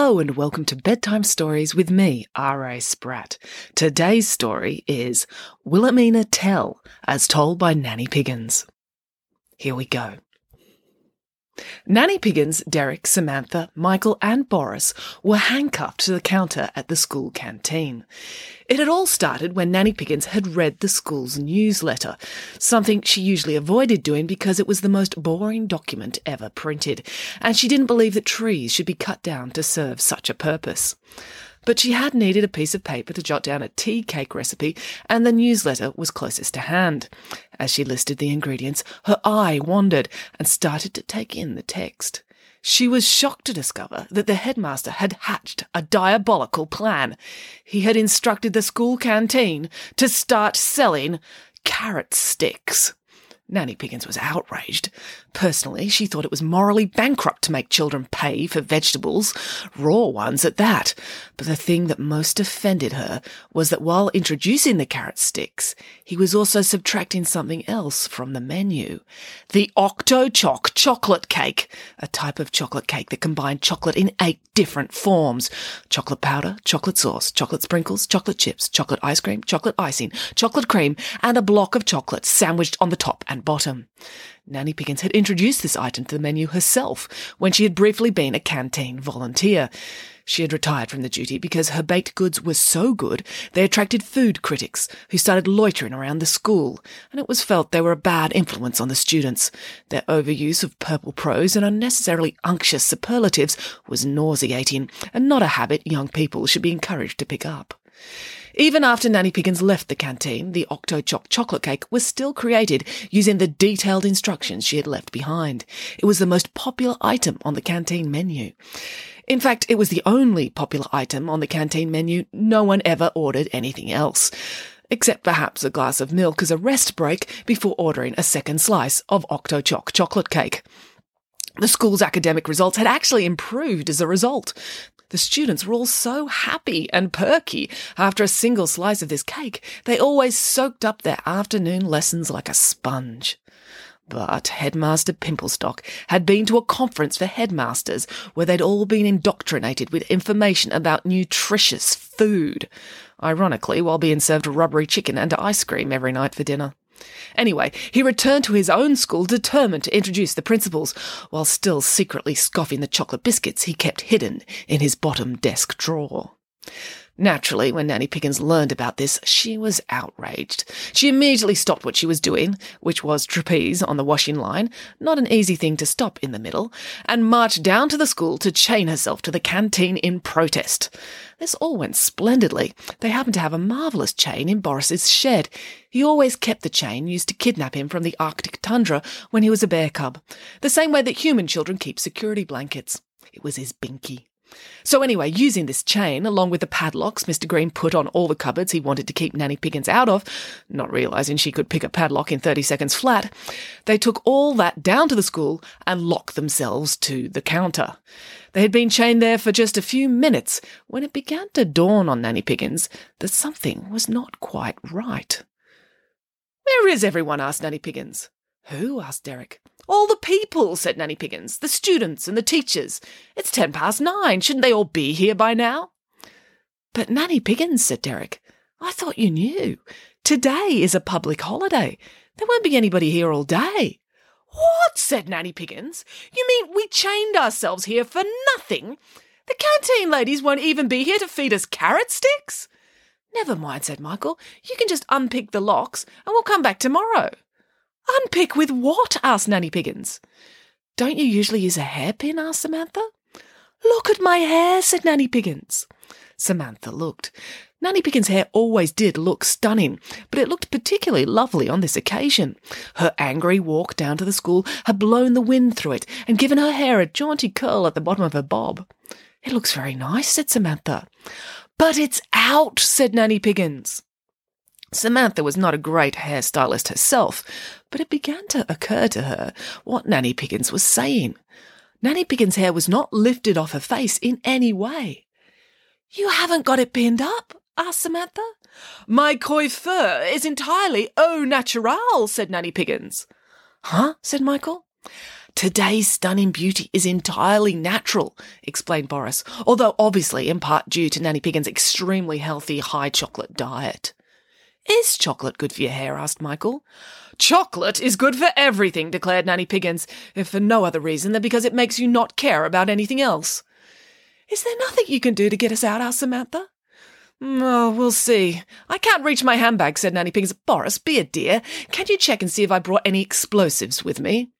Hello and welcome to Bedtime Stories with me, R.A. Spratt. Today's story is Wilhelmina Tell, as told by Nanny Piggins. Here we go. Nanny Piggins, Derek, Samantha, Michael, and Boris were handcuffed to the counter at the school canteen. It had all started when Nanny Piggins had read the school's newsletter, something she usually avoided doing because it was the most boring document ever printed, and she didn't believe that trees should be cut down to serve such a purpose. But she had needed a piece of paper to jot down a tea cake recipe, and the newsletter was closest to hand. As she listed the ingredients, her eye wandered and started to take in the text. She was shocked to discover that the headmaster had hatched a diabolical plan. He had instructed the school canteen to start selling carrot sticks. Nanny Piggins was outraged. Personally, she thought it was morally bankrupt to make children pay for vegetables, raw ones at that. But the thing that most offended her was that while introducing the carrot sticks, he was also subtracting something else from the menu. The Octo Choc chocolate cake, a type of chocolate cake that combined chocolate in eight different forms. Chocolate powder, chocolate sauce, chocolate sprinkles, chocolate chips, chocolate ice cream, chocolate icing, chocolate cream, and a block of chocolate sandwiched on the top and bottom. Nanny Piggins had introduced this item to the menu herself when she had briefly been a canteen volunteer. She had retired from the duty because her baked goods were so good they attracted food critics who started loitering around the school, and it was felt they were a bad influence on the students. Their overuse of purple prose and unnecessarily unctuous superlatives was nauseating, and not a habit young people should be encouraged to pick up. Even after Nanny Piggins left the canteen, the Octo Choc chocolate cake was still created using the detailed instructions she had left behind. It was the most popular item on the canteen menu. In fact, it was the only popular item on the canteen menu. No one ever ordered anything else. Except perhaps a glass of milk as a rest break before ordering a second slice of Octo Choc chocolate cake. The school's academic results had actually improved as a result. The students were all so happy and perky after a single slice of this cake, they always soaked up their afternoon lessons like a sponge. But Headmaster Pimplestock had been to a conference for headmasters where they'd all been indoctrinated with information about nutritious food. Ironically, while being served rubbery chicken and ice cream every night for dinner. Anyway, he returned to his own school determined to introduce the principles, while still secretly scoffing the chocolate biscuits he kept hidden in his bottom desk drawer. Naturally, when Nanny Piggins learned about this, she was outraged. She immediately stopped what she was doing, which was trapeze on the washing line, not an easy thing to stop in the middle, and marched down to the school to chain herself to the canteen in protest. This all went splendidly. They happened to have a marvellous chain in Boris's shed. He always kept the chain used to kidnap him from the Arctic tundra when he was a bear cub, the same way that human children keep security blankets. It was his binky. So anyway, using this chain, along with the padlocks Mr. Green put on all the cupboards he wanted to keep Nanny Piggins out of, not realizing she could pick a padlock in 30 seconds flat, they took all that down to the school and locked themselves to the counter. They had been chained there for just a few minutes when it began to dawn on Nanny Piggins that something was not quite right. Where is everyone? asked Nanny Piggins. Who? asked Derek. All the people, said Nanny Piggins, the students and the teachers. It's ten past nine. Shouldn't they all be here by now? But Nanny Piggins, said Derek, I thought you knew. Today is a public holiday. There won't be anybody here all day. What? said Nanny Piggins. You mean we chained ourselves here for nothing? The canteen ladies won't even be here to feed us carrot sticks? Never mind, said Michael. You can just unpick the locks and we'll come back tomorrow. Unpick with what? asked Nanny Piggins. Don't you usually use a hairpin? asked Samantha. Look at my hair, said Nanny Piggins. Samantha looked. Nanny Piggins' hair always did look stunning, but it looked particularly lovely on this occasion. Her angry walk down to the school had blown the wind through it and given her hair a jaunty curl at the bottom of her bob. It looks very nice, said Samantha. But it's out, said Nanny Piggins. Samantha was not a great hairstylist herself, but it began to occur to her what Nanny Piggins was saying. Nanny Piggins' hair was not lifted off her face in any way. You haven't got it pinned up? asked Samantha. My coiffure is entirely au naturel, said Nanny Piggins. Huh? said Michael. Today's stunning beauty is entirely natural, explained Boris, although obviously in part due to Nanny Piggins' extremely healthy high chocolate diet. Is chocolate good for your hair? asked Michael. Chocolate is good for everything, declared Nanny Piggins, if for no other reason than because it makes you not care about anything else. Is there nothing you can do to get us out? asked Samantha. Mm, oh, we'll see. I can't reach my handbag, said Nanny Piggins. Boris, be a dear. Can't you check and see if I brought any explosives with me?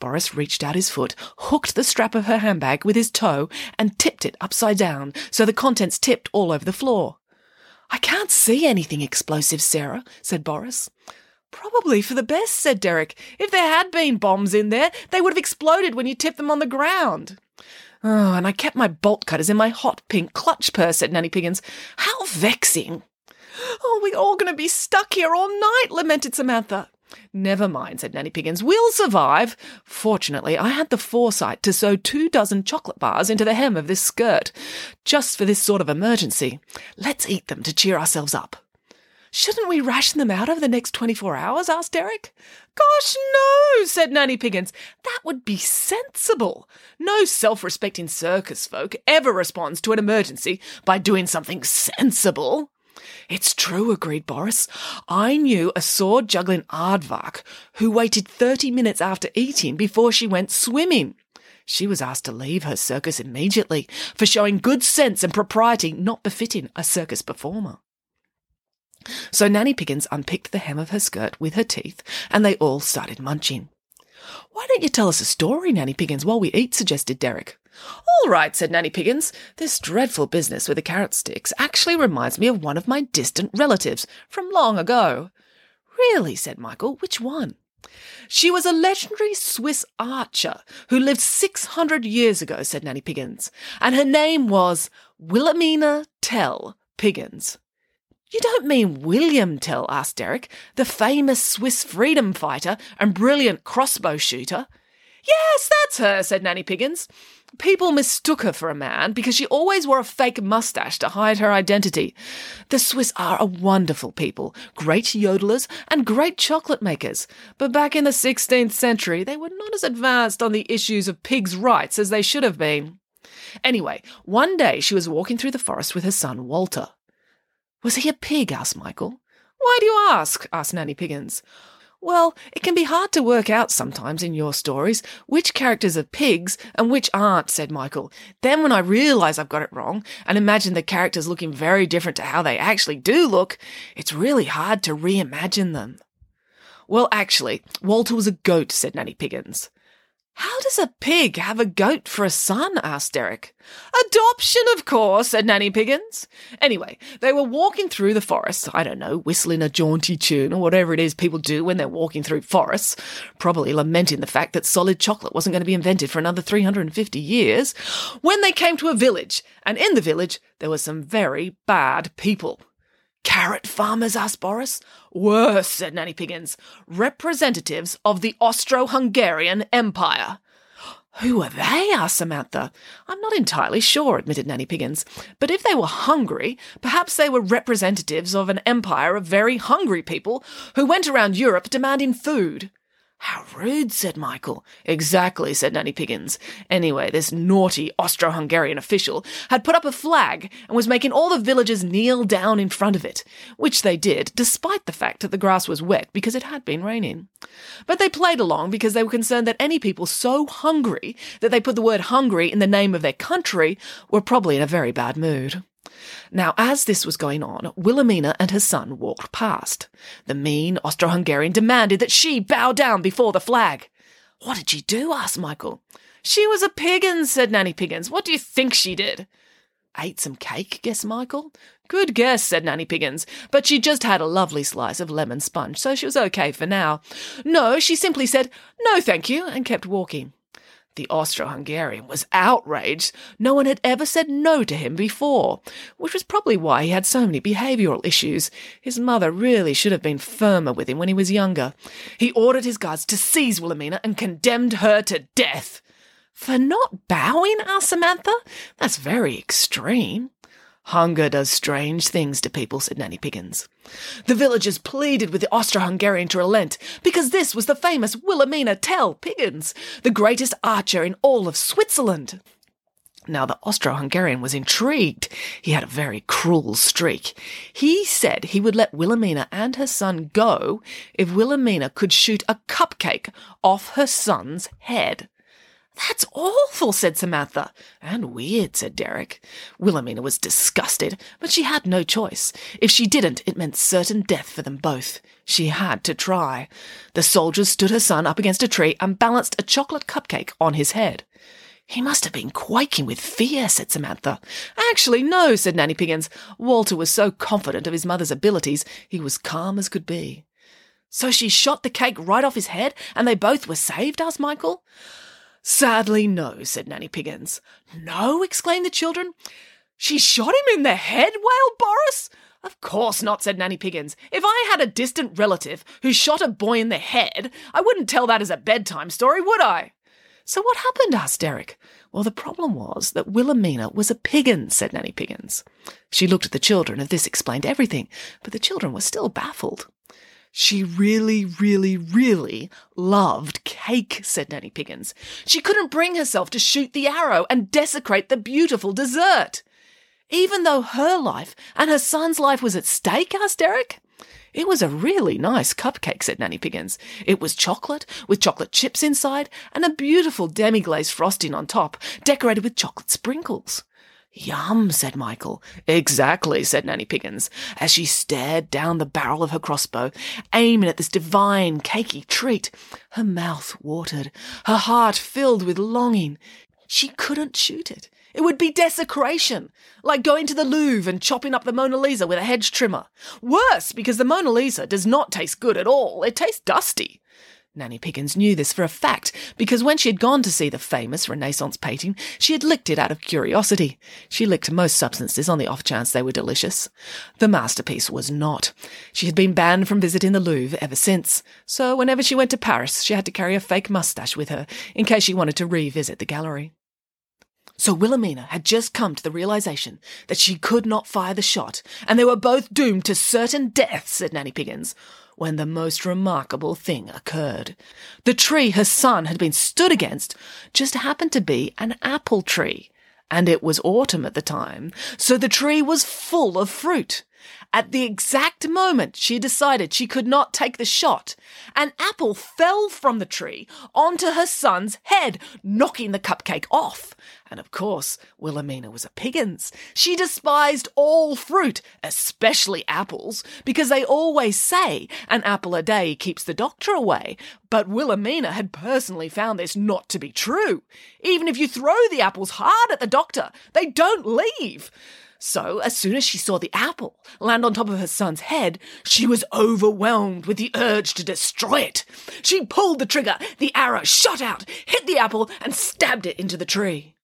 Boris reached out his foot, hooked the strap of her handbag with his toe, and tipped it upside down, so the contents tipped all over the floor. I can't see anything explosive, Sarah, said Boris. Probably for the best, said Derek. If there had been bombs in there, they would have exploded when you tipped them on the ground. Oh, and I kept my bolt cutters in my hot pink clutch purse, said Nanny Piggins. How vexing. Oh, we're all going to be stuck here all night, lamented Samantha. Never mind, said Nanny Piggins. We'll survive. Fortunately, I had the foresight to sew two dozen chocolate bars into the hem of this skirt, just for this sort of emergency. Let's eat them to cheer ourselves up. Shouldn't we ration them out over the next 24 hours? asked Derek. Gosh, no, said Nanny Piggins. That would be sensible. No self respecting circus folk ever responds to an emergency by doing something sensible. It's true, agreed Boris. I knew a sword juggling aardvark who waited 30 minutes after eating before she went swimming. She was asked to leave her circus immediately for showing good sense and propriety not befitting a circus performer. So Nanny Piggins unpicked the hem of her skirt with her teeth, and they all started munching. Why don't you tell us a story, Nanny Piggins, while we eat? suggested Derek. All right, said Nanny Piggins. This dreadful business with the carrot sticks actually reminds me of one of my distant relatives from long ago. Really, said Michael. Which one? She was a legendary Swiss archer who lived 600 years ago, said Nanny Piggins, and her name was Wilhelmina Tell Piggins. You don't mean William Tell, asked Derek, the famous Swiss freedom fighter and brilliant crossbow shooter. Yes, that's her, said Nanny Piggins. People mistook her for a man because she always wore a fake mustache to hide her identity. The Swiss are a wonderful people, great yodelers and great chocolate makers. But back in the 16th century, they were not as advanced on the issues of pigs' rights as they should have been. Anyway, one day she was walking through the forest with her son Walter. Was he a pig? asked Michael. Why do you ask? asked Nanny Piggins. Well, it can be hard to work out sometimes in your stories which characters are pigs and which aren't, said Michael. Then when I realise I've got it wrong and imagine the characters looking very different to how they actually do look, it's really hard to reimagine them. Well, actually, Walter was a goat, said Nanny Piggins. How does a pig have a goat for a son? asked Derek. Adoption, of course, said Nanny Piggins. Anyway, they were walking through the forest, I don't know, whistling a jaunty tune or whatever it is people do when they're walking through forests, probably lamenting the fact that solid chocolate wasn't going to be invented for another 350 years, when they came to a village, and in the village there were some very bad people. Carrot farmers? asked Boris. Worse, said Nanny Piggins. Representatives of the Austro Hungarian Empire. Who are they? asked Samantha. I'm not entirely sure, admitted Nanny Piggins. But if they were hungry, perhaps they were representatives of an empire of very hungry people who went around Europe demanding food. How rude, said Michael. Exactly, said Nanny Piggins. Anyway, this naughty Austro Hungarian official had put up a flag and was making all the villagers kneel down in front of it, which they did, despite the fact that the grass was wet because it had been raining. But they played along because they were concerned that any people so hungry that they put the word hungry in the name of their country were probably in a very bad mood. Now, as this was going on, Wilhelmina and her son walked past. The mean Austro Hungarian demanded that she bow down before the flag. What did she do? asked Michael. She was a Piggins, said Nanny Piggins. What do you think she did? ate some cake, guessed Michael. Good guess, said Nanny Piggins, but she just had a lovely slice of lemon sponge, so she was okay for now. No, she simply said, no thank you, and kept walking. The Austro Hungarian was outraged. No one had ever said no to him before, which was probably why he had so many behavioural issues. His mother really should have been firmer with him when he was younger. He ordered his guards to seize Wilhelmina and condemned her to death. For not bowing? asked Samantha. That's very extreme. Hunger does strange things to people, said Nanny Piggins. The villagers pleaded with the Austro-Hungarian to relent, because this was the famous Wilhelmina Tell Piggins, the greatest archer in all of Switzerland. Now the Austro-Hungarian was intrigued. He had a very cruel streak. He said he would let Wilhelmina and her son go if Wilhelmina could shoot a cupcake off her son's head. That's awful, said Samantha. And weird, said Derek. Wilhelmina was disgusted, but she had no choice. If she didn't, it meant certain death for them both. She had to try. The soldiers stood her son up against a tree and balanced a chocolate cupcake on his head. He must have been quaking with fear, said Samantha. Actually, no, said Nanny Piggins. Walter was so confident of his mother's abilities, he was calm as could be. So she shot the cake right off his head, and they both were saved? asked Michael. Sadly, no, said Nanny Piggins. No, exclaimed the children. She shot him in the head, wailed Boris. Of course not, said Nanny Piggins. If I had a distant relative who shot a boy in the head, I wouldn't tell that as a bedtime story, would I? So what happened? asked Derek. Well, the problem was that Wilhelmina was a Piggins, said Nanny Piggins. She looked at the children, and this explained everything, but the children were still baffled. She really, really, really loved cake, said Nanny Piggins. She couldn't bring herself to shoot the arrow and desecrate the beautiful dessert. Even though her life and her son's life was at stake, asked Derek. It was a really nice cupcake, said Nanny Piggins. It was chocolate, with chocolate chips inside, and a beautiful demi-glaze frosting on top, decorated with chocolate sprinkles. Yum, said Michael. Exactly, said Nanny Piggins, as she stared down the barrel of her crossbow, aiming at this divine, cakey treat. Her mouth watered, her heart filled with longing. She couldn't shoot it. It would be desecration, like going to the Louvre and chopping up the Mona Lisa with a hedge trimmer. Worse, because the Mona Lisa does not taste good at all. It tastes dusty. Nanny Piggins knew this for a fact because when she had gone to see the famous Renaissance painting, she had licked it out of curiosity. She licked most substances on the off chance they were delicious. The masterpiece was not. She had been banned from visiting the Louvre ever since, so whenever she went to Paris, she had to carry a fake mustache with her in case she wanted to revisit the gallery. So Wilhelmina had just come to the realization that she could not fire the shot, and they were both doomed to certain death, said Nanny Piggins when the most remarkable thing occurred. The tree her son had been stood against just happened to be an apple tree, and it was autumn at the time, so the tree was full of fruit. At the exact moment she decided she could not take the shot, an apple fell from the tree onto her son's head, knocking the cupcake off. And of course, Wilhelmina was a Piggins. She despised all fruit, especially apples, because they always say an apple a day keeps the doctor away. But Wilhelmina had personally found this not to be true. Even if you throw the apples hard at the doctor, they don't leave. So, as soon as she saw the apple land on top of her son's head, she was overwhelmed with the urge to destroy it. She pulled the trigger, the arrow shot out, hit the apple, and stabbed it into the tree.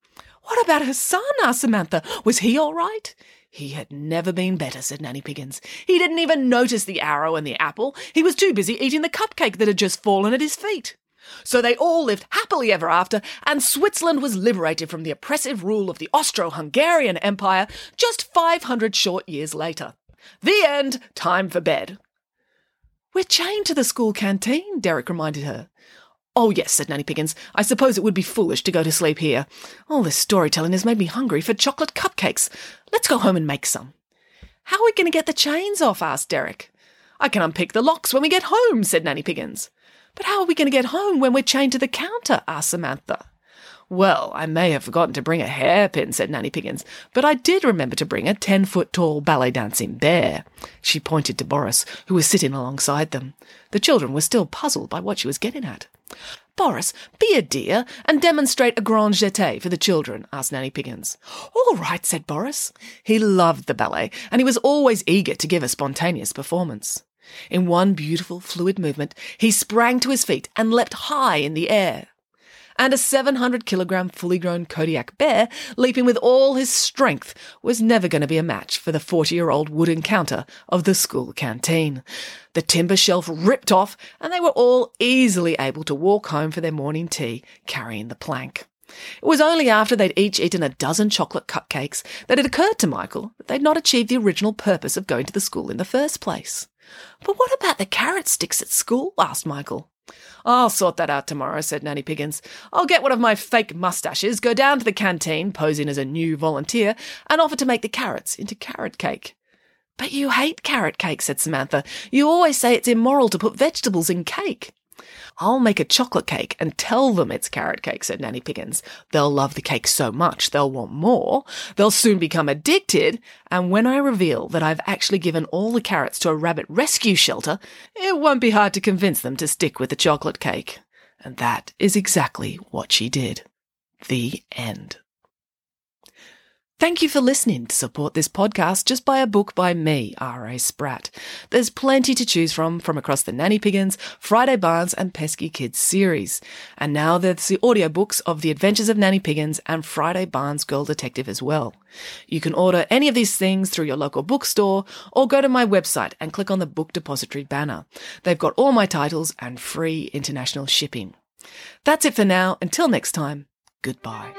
What about her son? asked Samantha. Was he all right? He had never been better, said Nanny Piggins. He didn't even notice the arrow and the apple. He was too busy eating the cupcake that had just fallen at his feet. So they all lived happily ever after, and Switzerland was liberated from the oppressive rule of the Austro Hungarian Empire just 500 short years later. The end. Time for bed. We're chained to the school canteen, Derek reminded her. Oh, yes, said Nanny Piggins. I suppose it would be foolish to go to sleep here. All this storytelling has made me hungry for chocolate cupcakes. Let's go home and make some. How are we going to get the chains off? asked Derek. I can unpick the locks when we get home, said Nanny Piggins. But how are we going to get home when we're chained to the counter? asked Samantha. Well, I may have forgotten to bring a hairpin, said Nanny Piggins, but I did remember to bring a ten foot tall ballet dancing bear. She pointed to Boris, who was sitting alongside them. The children were still puzzled by what she was getting at. Boris, be a dear and demonstrate a grand jeté for the children, asked Nanny Piggins. All right, said Boris. He loved the ballet, and he was always eager to give a spontaneous performance. In one beautiful, fluid movement, he sprang to his feet and leapt high in the air. And a 700 kilogram fully grown Kodiak bear, leaping with all his strength, was never going to be a match for the 40 year old wooden counter of the school canteen. The timber shelf ripped off, and they were all easily able to walk home for their morning tea, carrying the plank. It was only after they'd each eaten a dozen chocolate cupcakes that it occurred to Michael that they'd not achieved the original purpose of going to the school in the first place. But what about the carrot sticks at school? asked Michael. I'll sort that out tomorrow, said Nanny Piggins. I'll get one of my fake mustaches, go down to the canteen, posing as a new volunteer, and offer to make the carrots into carrot cake. But you hate carrot cake, said Samantha. You always say it's immoral to put vegetables in cake. I'll make a chocolate cake and tell them it's carrot cake, said Nanny Piggins. They'll love the cake so much they'll want more. They'll soon become addicted. And when I reveal that I've actually given all the carrots to a rabbit rescue shelter, it won't be hard to convince them to stick with the chocolate cake. And that is exactly what she did. The end. Thank you for listening. To support this podcast, just buy a book by me, R.A. Spratt. There's plenty to choose from from across the Nanny Piggins, Friday Barnes, and Peski Kids series. And now there's the audiobooks of The Adventures of Nanny Piggins and Friday Barnes Girl Detective as well. You can order any of these things through your local bookstore or go to my website and click on the Book Depository banner. They've got all my titles and free international shipping. That's it for now. Until next time, goodbye.